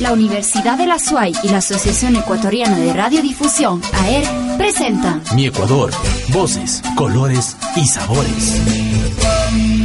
La Universidad de la SUAY y la Asociación Ecuatoriana de Radiodifusión, AER, presentan Mi Ecuador, voces, colores y sabores.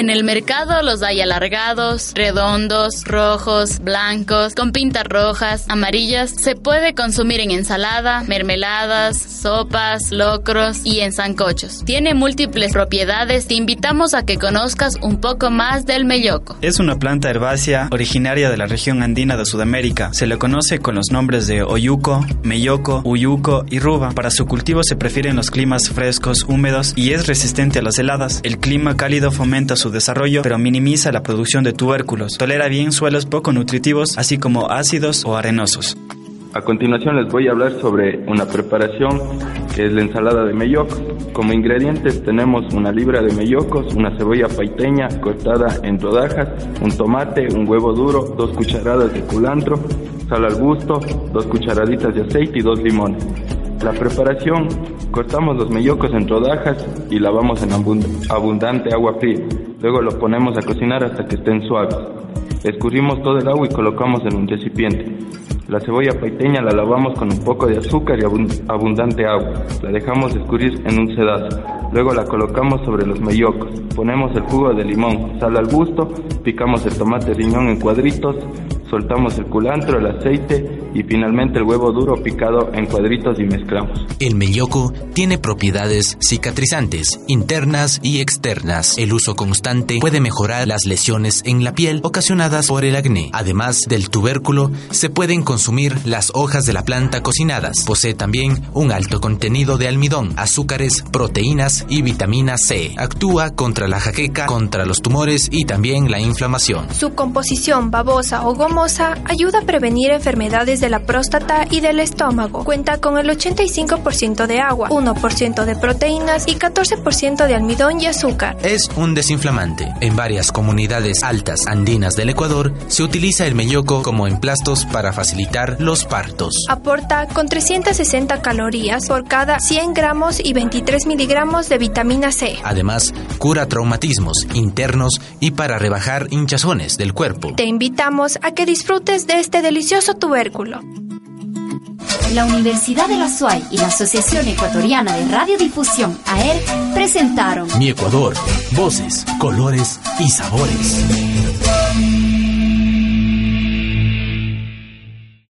En el mercado los hay alargados, redondos, rojos, blancos, con pintas rojas, amarillas. Se puede consumir en ensalada, mermeladas, sopas, locros y en sancochos. Tiene múltiples propiedades. Te invitamos a que conozcas un poco más del melloco. Es una planta herbácea originaria de la región andina de Sudamérica. Se le conoce con los nombres de oyuco, melloco, uyuco y ruba. Para su cultivo se prefieren los climas frescos, húmedos y es resistente a las heladas. El clima cálido fomenta su desarrollo, pero minimiza la producción de tubérculos. Tolera bien suelos poco nutritivos, así como ácidos o arenosos. A continuación les voy a hablar sobre una preparación que es la ensalada de mellocos. Como ingredientes tenemos una libra de mellocos, una cebolla paiteña cortada en rodajas, un tomate, un huevo duro, dos cucharadas de culantro, sal al gusto, dos cucharaditas de aceite y dos limones. La preparación, cortamos los mellocos en rodajas y lavamos en abundante agua fría. Luego lo ponemos a cocinar hasta que estén suaves. Escurrimos todo el agua y colocamos en un recipiente. La cebolla paiteña la lavamos con un poco de azúcar y abundante agua. La dejamos escurrir en un sedazo. Luego la colocamos sobre los mellocos. Ponemos el jugo de limón, sal al gusto, picamos el tomate riñón en cuadritos, soltamos el culantro, el aceite y finalmente el huevo duro picado en cuadritos y mezclamos. El melloco tiene propiedades cicatrizantes, internas y externas. El uso constante puede mejorar las lesiones en la piel ocasionadas por el acné. Además del tubérculo, se pueden consumir las hojas de la planta cocinadas. Posee también un alto contenido de almidón, azúcares, proteínas y vitamina C. Actúa contra la jaqueca, contra los tumores y también la inflamación. Su composición babosa o gomosa ayuda a prevenir enfermedades de la próstata y del estómago. Cuenta con el 85% de agua, 1% de proteínas y 14% de almidón y azúcar. Es un desinflamante. En varias comunidades altas andinas del Ecuador se utiliza el melloco como emplastos para facilitar los partos. Aporta con 360 calorías por cada 100 gramos y 23 miligramos de vitamina C. Además, cura traumatismos internos y para rebajar hinchazones del cuerpo. Te invitamos a que disfrutes de este delicioso tubérculo. La Universidad de la SUAY y la Asociación Ecuatoriana de Radiodifusión, AER, presentaron Mi Ecuador, voces, colores y sabores.